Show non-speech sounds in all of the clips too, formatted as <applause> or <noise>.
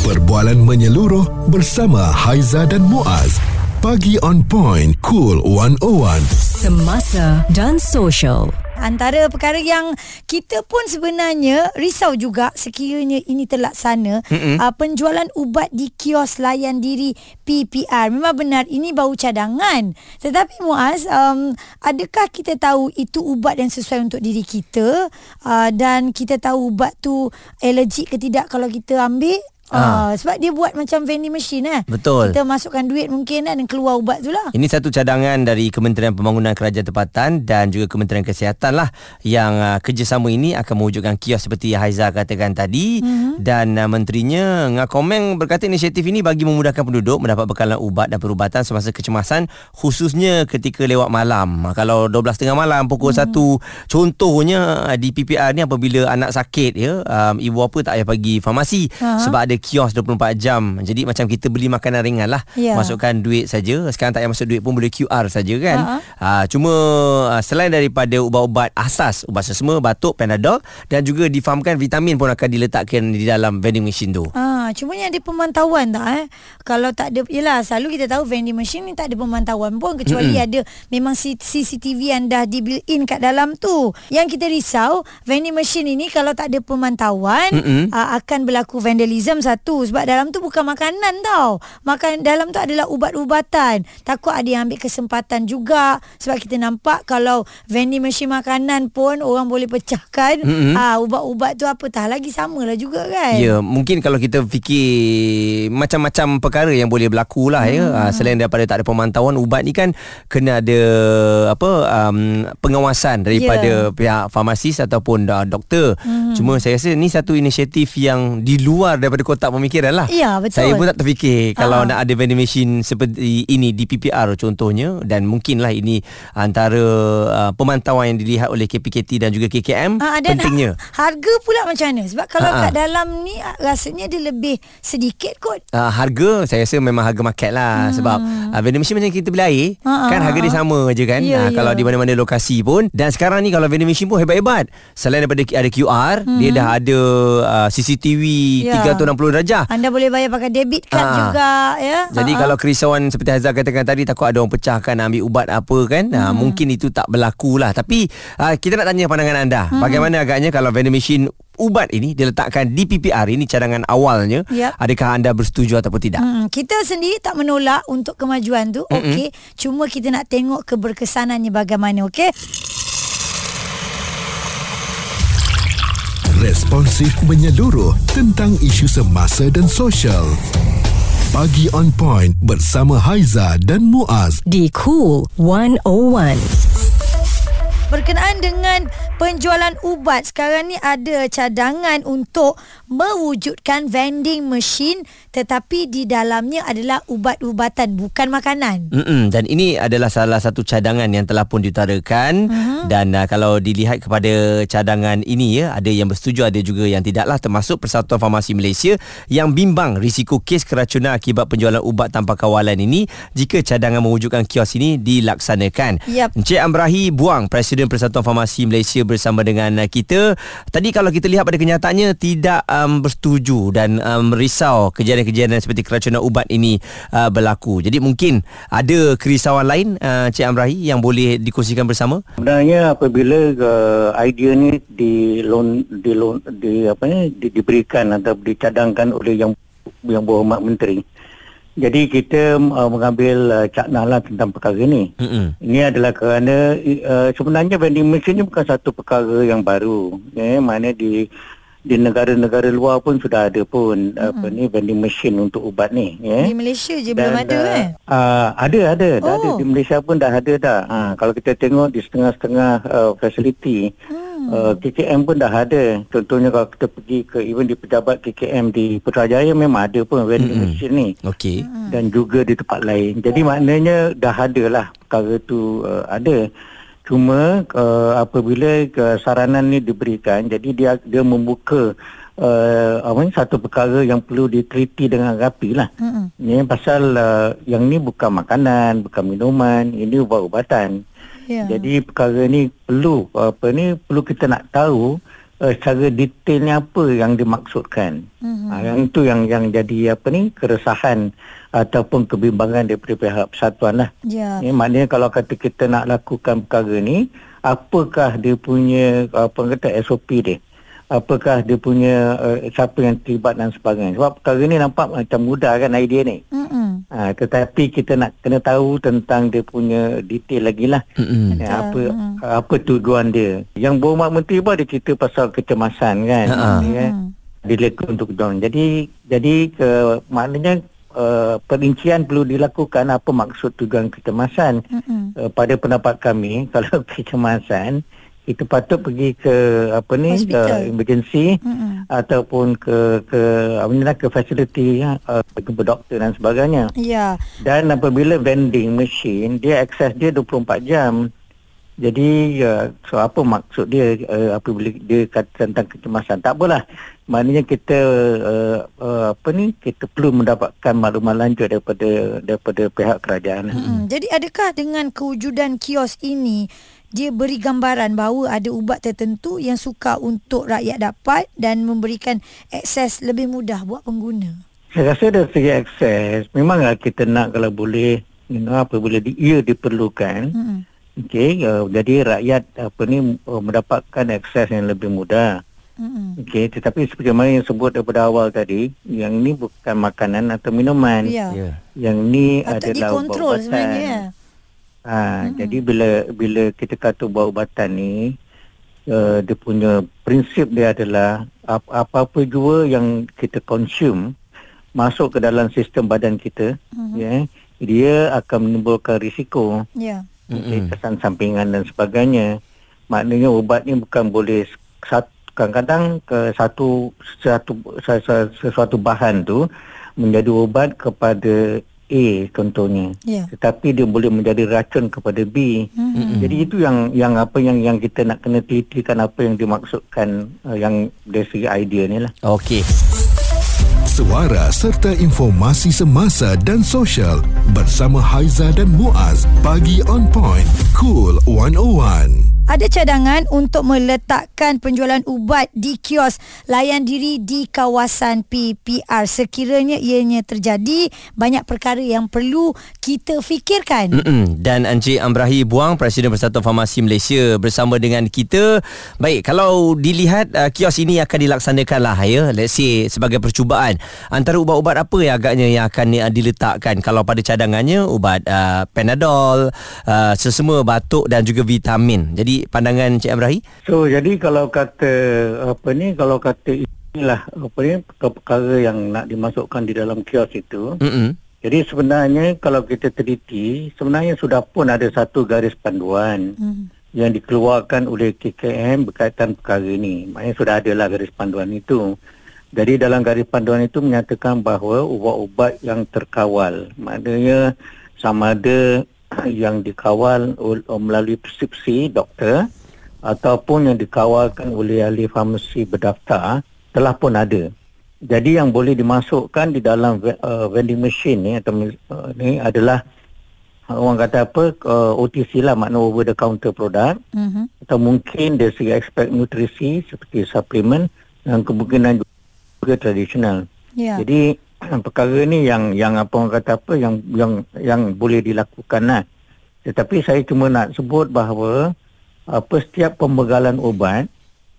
Perbualan menyeluruh bersama Haiza dan Muaz. Pagi on point, cool 101. Semasa dan social. Antara perkara yang kita pun sebenarnya risau juga sekiranya ini terlaksana uh, penjualan ubat di kios layan diri PPR. Memang benar ini bau cadangan. Tetapi Muaz, um, adakah kita tahu itu ubat yang sesuai untuk diri kita uh, dan kita tahu ubat tu allergic ke tidak kalau kita ambil? Ah. sebab dia buat macam vending machine eh. Betul. Kita masukkan duit mungkin kan dan keluar ubat tu lah. Ini satu cadangan dari Kementerian Pembangunan Kerajaan Tempatan dan juga Kementerian Kesihatan lah yang uh, kerjasama ini akan mewujudkan kios seperti Haiza katakan tadi mm-hmm. dan uh, menterinya Ngakomeng berkata inisiatif ini bagi memudahkan penduduk mendapat bekalan ubat dan perubatan semasa kecemasan khususnya ketika lewat malam. Kalau 12.30 malam pukul mm-hmm. 1 contohnya di PPR ni apabila anak sakit ya um, ibu apa tak payah pergi farmasi uh-huh. sebab ada kios 24 jam. Jadi macam kita beli makanan ringan lah. Yeah. Masukkan duit saja. Sekarang tak payah masuk duit pun boleh QR saja kan. Uh-huh. Uh, cuma uh, selain daripada ubat-ubat asas, ubat sesama, batuk, panadol dan juga difahamkan vitamin pun akan diletakkan di dalam vending machine tu. Ah, cuma yang ada pemantauan tak eh? Kalau tak ada yalah selalu kita tahu vending machine ni tak ada pemantauan pun kecuali mm-hmm. ada memang CCTV yang dah di built in kat dalam tu. Yang kita risau vending machine ini kalau tak ada pemantauan mm-hmm. uh, akan berlaku vandalism satu sebab dalam tu bukan makanan tau. Makan dalam tu adalah ubat-ubatan. Takut ada yang ambil kesempatan juga sebab kita nampak kalau vending machine makanan pun orang boleh pecahkan mm-hmm. uh, ubat-ubat tu apa tah lagi samalah juga kan. Ya, mungkin kalau kita fikir macam-macam perkara yang boleh berlaku lah ya. hmm. ya. Selain daripada tak ada pemantauan ubat ni kan kena ada apa um, pengawasan daripada yeah. pihak farmasis ataupun uh, doktor. Hmm. Cuma saya rasa ni satu inisiatif yang di luar daripada kota kotak pemikiran lah. Ya, betul. Saya pun tak terfikir kalau uh nak ada vending machine seperti ini di PPR contohnya dan mungkinlah ini antara uh, pemantauan yang dilihat oleh KPKT dan juga KKM uh, dan pentingnya. harga pula macam mana? Sebab kalau uh kat dalam ni rasanya dia lebih sedikit kot. Uh, harga saya rasa memang harga market lah hmm. sebab uh, vending machine macam kita beli air uh kan harga dia sama je kan. Yeah, uh, yeah. Kalau di mana-mana lokasi pun dan sekarang ni kalau vending machine pun hebat-hebat. Selain daripada ada QR, hmm. dia dah ada uh, CCTV yeah. 360 darjah. Anda boleh bayar pakai debit card ha. juga ya. Jadi Ha-ha. kalau kerisauan seperti Hazal katakan tadi takut ada orang pecahkan ambil ubat apa kan. Ha, hmm. Ha, mungkin itu tak berlaku lah. Tapi ha, kita nak tanya pandangan anda. Hmm. Bagaimana agaknya kalau vending machine ubat ini diletakkan di PPR ini cadangan awalnya. Yep. adakah anda bersetuju ataupun tidak? Hmm, kita sendiri tak menolak untuk kemajuan tu okey? Cuma kita nak tengok keberkesanannya bagaimana okey? Responsif menyeluruh tentang isu semasa dan sosial. Pagi on point bersama Haiza dan Muaz. Di Cool 101 berkenaan dengan penjualan ubat sekarang ni ada cadangan untuk mewujudkan vending machine tetapi di dalamnya adalah ubat-ubatan bukan makanan. Mm-mm, dan ini adalah salah satu cadangan yang telah pun diutarakan uh-huh. dan uh, kalau dilihat kepada cadangan ini ya ada yang bersetuju ada juga yang tidaklah termasuk Persatuan Farmasi Malaysia yang bimbang risiko kes keracunan akibat penjualan ubat tanpa kawalan ini jika cadangan mewujudkan kios ini dilaksanakan. Yep. Encik Amrahi Buang Presiden Presiden Persatuan Farmasi Malaysia bersama dengan uh, kita. Tadi kalau kita lihat pada kenyataannya tidak um, bersetuju dan um, risau kejadian-kejadian seperti keracunan ubat ini uh, berlaku. Jadi mungkin ada kerisauan lain uh, Cik Amrahi yang boleh dikongsikan bersama? Sebenarnya apabila uh, idea ni di loan di loan di apa ni di, diberikan atau dicadangkan oleh yang yang berhormat menteri jadi kita uh, mengambil uh, cakna lah tentang perkara ini. Mm-hmm. Ini adalah kerana uh, sebenarnya vending machine ini bukan satu perkara yang baru. Ya, mana di di negara-negara luar pun sudah ada pun mm-hmm. apa ni vending machine untuk ubat ni. Ya. Di Malaysia je Dan, belum ada uh, eh? Uh, ada, ada. Oh. Dah ada. Oh. Di Malaysia pun dah ada dah. Ha, kalau kita tengok di setengah-setengah uh, facility. Mm. Uh, KKM pun dah ada. Contohnya kalau kita pergi ke even di pejabat KKM di Putrajaya memang ada pun vending mm-hmm. machine ni. Okey. Dan juga di tempat lain. Jadi maknanya dah ada lah perkara tu uh, ada. Cuma uh, apabila uh, saranan ni diberikan jadi dia dia membuka uh, apa ni satu perkara yang perlu diteliti dengan rapi lah. Mm-hmm. Ni pasal uh, yang ni bukan makanan, bukan minuman, ini ubat-ubatan. Yeah. Jadi perkara ni perlu apa ni perlu kita nak tahu uh, secara detailnya apa yang dimaksudkan. Mm-hmm. Uh, yang itu yang yang jadi apa ni keresahan ataupun kebimbangan daripada pihak persatuan lah. Ya. Ya, maknanya kalau kata kita nak lakukan perkara ni, apakah dia punya apa kata SOP dia? Apakah dia punya uh, siapa yang terlibat dan sebagainya. Sebab perkara ni nampak macam mudah kan idea ni. Mm-mm. Ha, tetapi kita nak kena tahu tentang dia punya detail lagi lah. Mm-mm. Ya, apa apa tujuan dia. Yang berhormat menteri pun ada cerita pasal kecemasan kan. Ya, dileka untuk tujuan. Jadi jadi ke, maknanya uh, perincian perlu dilakukan apa maksud tujuan kecemasan. Mm-mm. Uh, pada pendapat kami <laughs> kalau kecemasan kita patut pergi ke apa ni Hospital. ke emergency Mm-mm. ataupun ke ke apa ni lah, ke facility ya, uh, ke doktor dan sebagainya. Ya. Dan apabila vending machine dia akses dia 24 jam. Jadi uh, so apa maksud dia uh, apabila dia kata tentang kecemasan tak apalah. Maknanya kita uh, uh, apa ni kita perlu mendapatkan maklumat lanjut daripada daripada pihak kerajaan. Mm-mm. Jadi adakah dengan kewujudan kios ini dia beri gambaran bahawa ada ubat tertentu yang suka untuk rakyat dapat dan memberikan akses lebih mudah buat pengguna. Saya rasa dari segi akses memanglah kita nak kalau boleh you know, apabila di, ia diperlukan Mm-mm. okey uh, jadi rakyat apa ni uh, mendapatkan akses yang lebih mudah Mm-mm. okey tetapi seperti mana yang sebut daripada awal tadi yang ni bukan makanan atau minuman Ya. Ya. yang ni Patut adalah dikontrol ubat-ubatan. sebenarnya. Ha, hmm. jadi bila bila kita kata ubat-ubatan ni uh, dia punya prinsip dia adalah ap- apa-apa jua yang kita consume masuk ke dalam sistem badan kita Mhm. ya dia akan menimbulkan risiko Ya. okay, kesan sampingan dan sebagainya maknanya ubat ni bukan boleh satu kadang-kadang ke satu satu sesuatu bahan tu menjadi ubat kepada A contohnya Ya. tetapi dia boleh menjadi racun kepada B. Mhm. Jadi itu yang yang apa yang yang kita nak kena telitikan apa yang dimaksudkan uh, yang dari segi idea ni lah. Okey. Suara serta informasi semasa dan sosial bersama Haiza dan Muaz. Pagi on point. Cool 101. Ada cadangan untuk meletakkan penjualan ubat di kios layan diri di kawasan PPR. Sekiranya ianya terjadi, banyak perkara yang perlu kita fikirkan. Mm-mm. Dan Encik Ambrahi Buang Presiden Persatuan Farmasi Malaysia bersama dengan kita. Baik, kalau dilihat uh, kios ini akan dilaksanakan lah ya. Let's say sebagai percubaan. Antara ubat-ubat apa yang agaknya yang akan uh, diletakkan? Kalau pada cadangannya ubat uh, Panadol, uh, sesemua batuk dan juga vitamin. Jadi pandangan Encik Ambrahi? So jadi kalau kata apa ni kalau kata inilah apa ni perkara yang nak dimasukkan di dalam kios itu. Mm-mm. Jadi sebenarnya kalau kita teliti sebenarnya sudah pun ada satu garis panduan. Hmm. yang dikeluarkan oleh KKM berkaitan perkara ini. Maknanya sudah ada lah garis panduan itu. Jadi dalam garis panduan itu menyatakan bahawa ubat-ubat yang terkawal. Maknanya sama ada yang dikawal ol- melalui preskripsi doktor ataupun yang dikawalkan oleh ahli farmasi berdaftar telah pun ada. Jadi yang boleh dimasukkan di dalam uh, vending machine ni atau uh, ni adalah uh, orang kata apa uh, OTC lah makna over the counter product Mhm. atau mungkin dari segi aspek nutrisi seperti suplemen dan kemungkinan juga tradisional. Ya. Jadi perkara ni yang yang apa orang kata apa yang yang yang boleh dilakukan lah. Tetapi saya cuma nak sebut bahawa apa setiap pembegalan ubat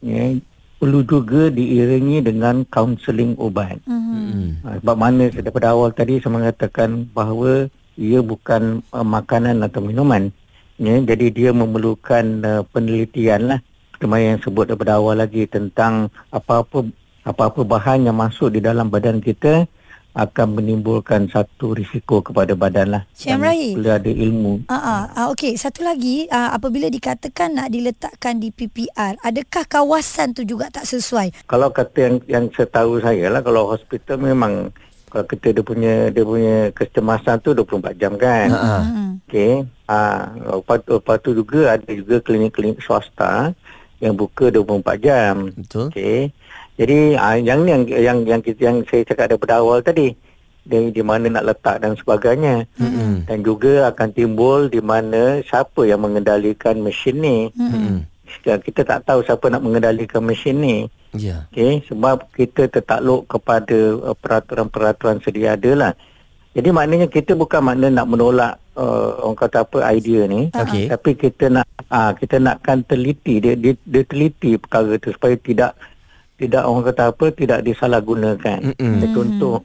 ya, perlu juga diiringi dengan kaunseling ubat. Mm. Ha, sebab mana daripada awal tadi saya mengatakan bahawa ia bukan uh, makanan atau minuman. Ya, jadi dia memerlukan uh, penelitian lah. Seperti yang sebut daripada awal lagi tentang apa-apa apa-apa bahan yang masuk di dalam badan kita akan menimbulkan satu risiko kepada badan lah. Syed Dan Amrahi. Perlu ada ilmu. Ah, ah, ah, okey, satu lagi, ah, apabila dikatakan nak diletakkan di PPR, adakah kawasan tu juga tak sesuai? Kalau kata yang yang setahu saya lah kalau hospital memang kalau kita dia punya dia punya kecemasan tu 24 jam kan. Ha. Hmm. Okey. Ah, lepas tu juga ada juga klinik-klinik swasta yang buka 24 jam. Betul. Okey. Jadi ah, yang yang yang yang kita yang saya cakap daripada awal tadi. Di, di mana nak letak dan sebagainya. Mm-mm. Dan juga akan timbul di mana siapa yang mengendalikan mesin ni. Hmm. Mm-mm. kita tak tahu siapa nak mengendalikan mesin ni. Ya. Okey, sebab kita tertakluk kepada uh, peraturan-peraturan sedia ada lah. Jadi maknanya kita bukan makna nak menolak uh, orang kata apa idea ni. Okey. Tapi kita nak ah kita nakkan teliti dia, dia dia teliti perkara tu supaya tidak tidak orang kata apa tidak disalahgunakan. Mm-mm. Contoh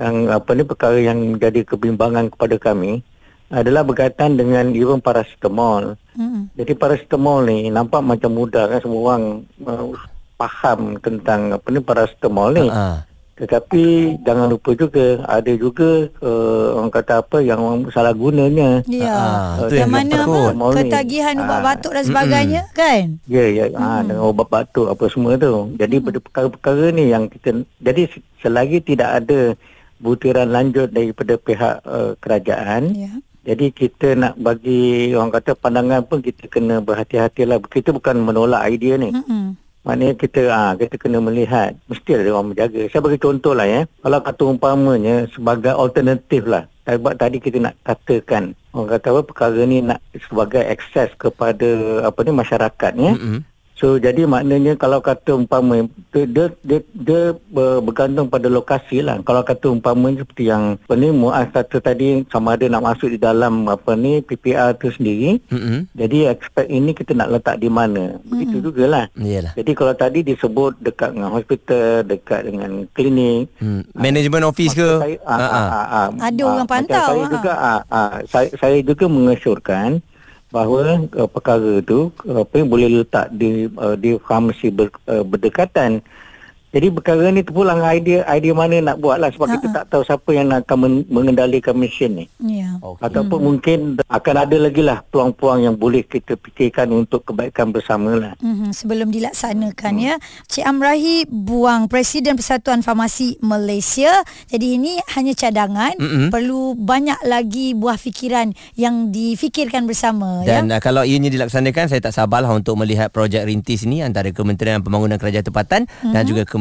yang apa ni perkara yang menjadi kebimbangan kepada kami adalah berkaitan dengan even paracetamol. Mm-mm. Jadi paracetamol ni nampak macam mudah kan semua orang uh, faham tentang apa ni paracetamol ni. Ha. Tetapi jangan lupa juga ada juga uh, orang kata apa yang orang salah gunanya. Ya. Ah, tu yang yang mana apa ketagihan ubat Ah. batuk dan sebagainya kan? Ya ya hmm. dengan ubat batuk apa semua tu. Jadi pada perkara-perkara ni yang kita jadi selagi tidak ada butiran lanjut daripada pihak uh, kerajaan Ya. Jadi kita nak bagi orang kata pandangan pun kita kena berhati-hatilah. Kita bukan menolak idea ni. Mm-mm. Maknanya kita ah kita kena melihat mesti ada orang menjaga. Saya bagi contoh lah ya. Kalau kata umpamanya sebagai alternatif lah. Sebab tadi kita nak katakan orang kata apa perkara ni nak sebagai akses kepada apa ni masyarakat ya. Mm-mm. So jadi maknanya kalau kata umpama dia dia, dia, dia ber- bergantung pada lokasi lah. Kalau kata umpama seperti yang apa ni Muaz kata tadi sama ada nak masuk di dalam apa ni PPR tu sendiri. Mm-mm. Jadi aspek ini kita nak letak di mana. Begitu jugalah. Yalah. Jadi kalau tadi disebut dekat dengan hospital, dekat dengan klinik. Hmm. Management office ke? Saya, ah, Ha, ha. ah, ah, ah, Ada ah, orang pantau, Saya ah. juga ah, ah, saya, saya juga mengesyorkan bahawa uh, perkara tu uh, boleh letak di uh, di farmasi ber, uh, berdekatan. Jadi perkara ni terpulang idea idea mana nak buat lah sebab kita tak tahu siapa yang akan men- mengendalikan mesin ni. Ya. Okey. Ataupun mungkin akan ada lagi lah peluang-peluang yang boleh kita fikirkan untuk kebaikan bersama lah. Mm-hmm, sebelum dilaksanakan ya. Cik Amrahi buang Presiden Persatuan Farmasi Malaysia. Jadi ini hanya cadangan. Mm-mm. Perlu banyak lagi buah fikiran yang difikirkan bersama Dan ya. kalau ianya dilaksanakan Saya tak sabarlah untuk melihat projek rintis ni Antara Kementerian Pembangunan Kerajaan Tempatan mm-hmm. Dan juga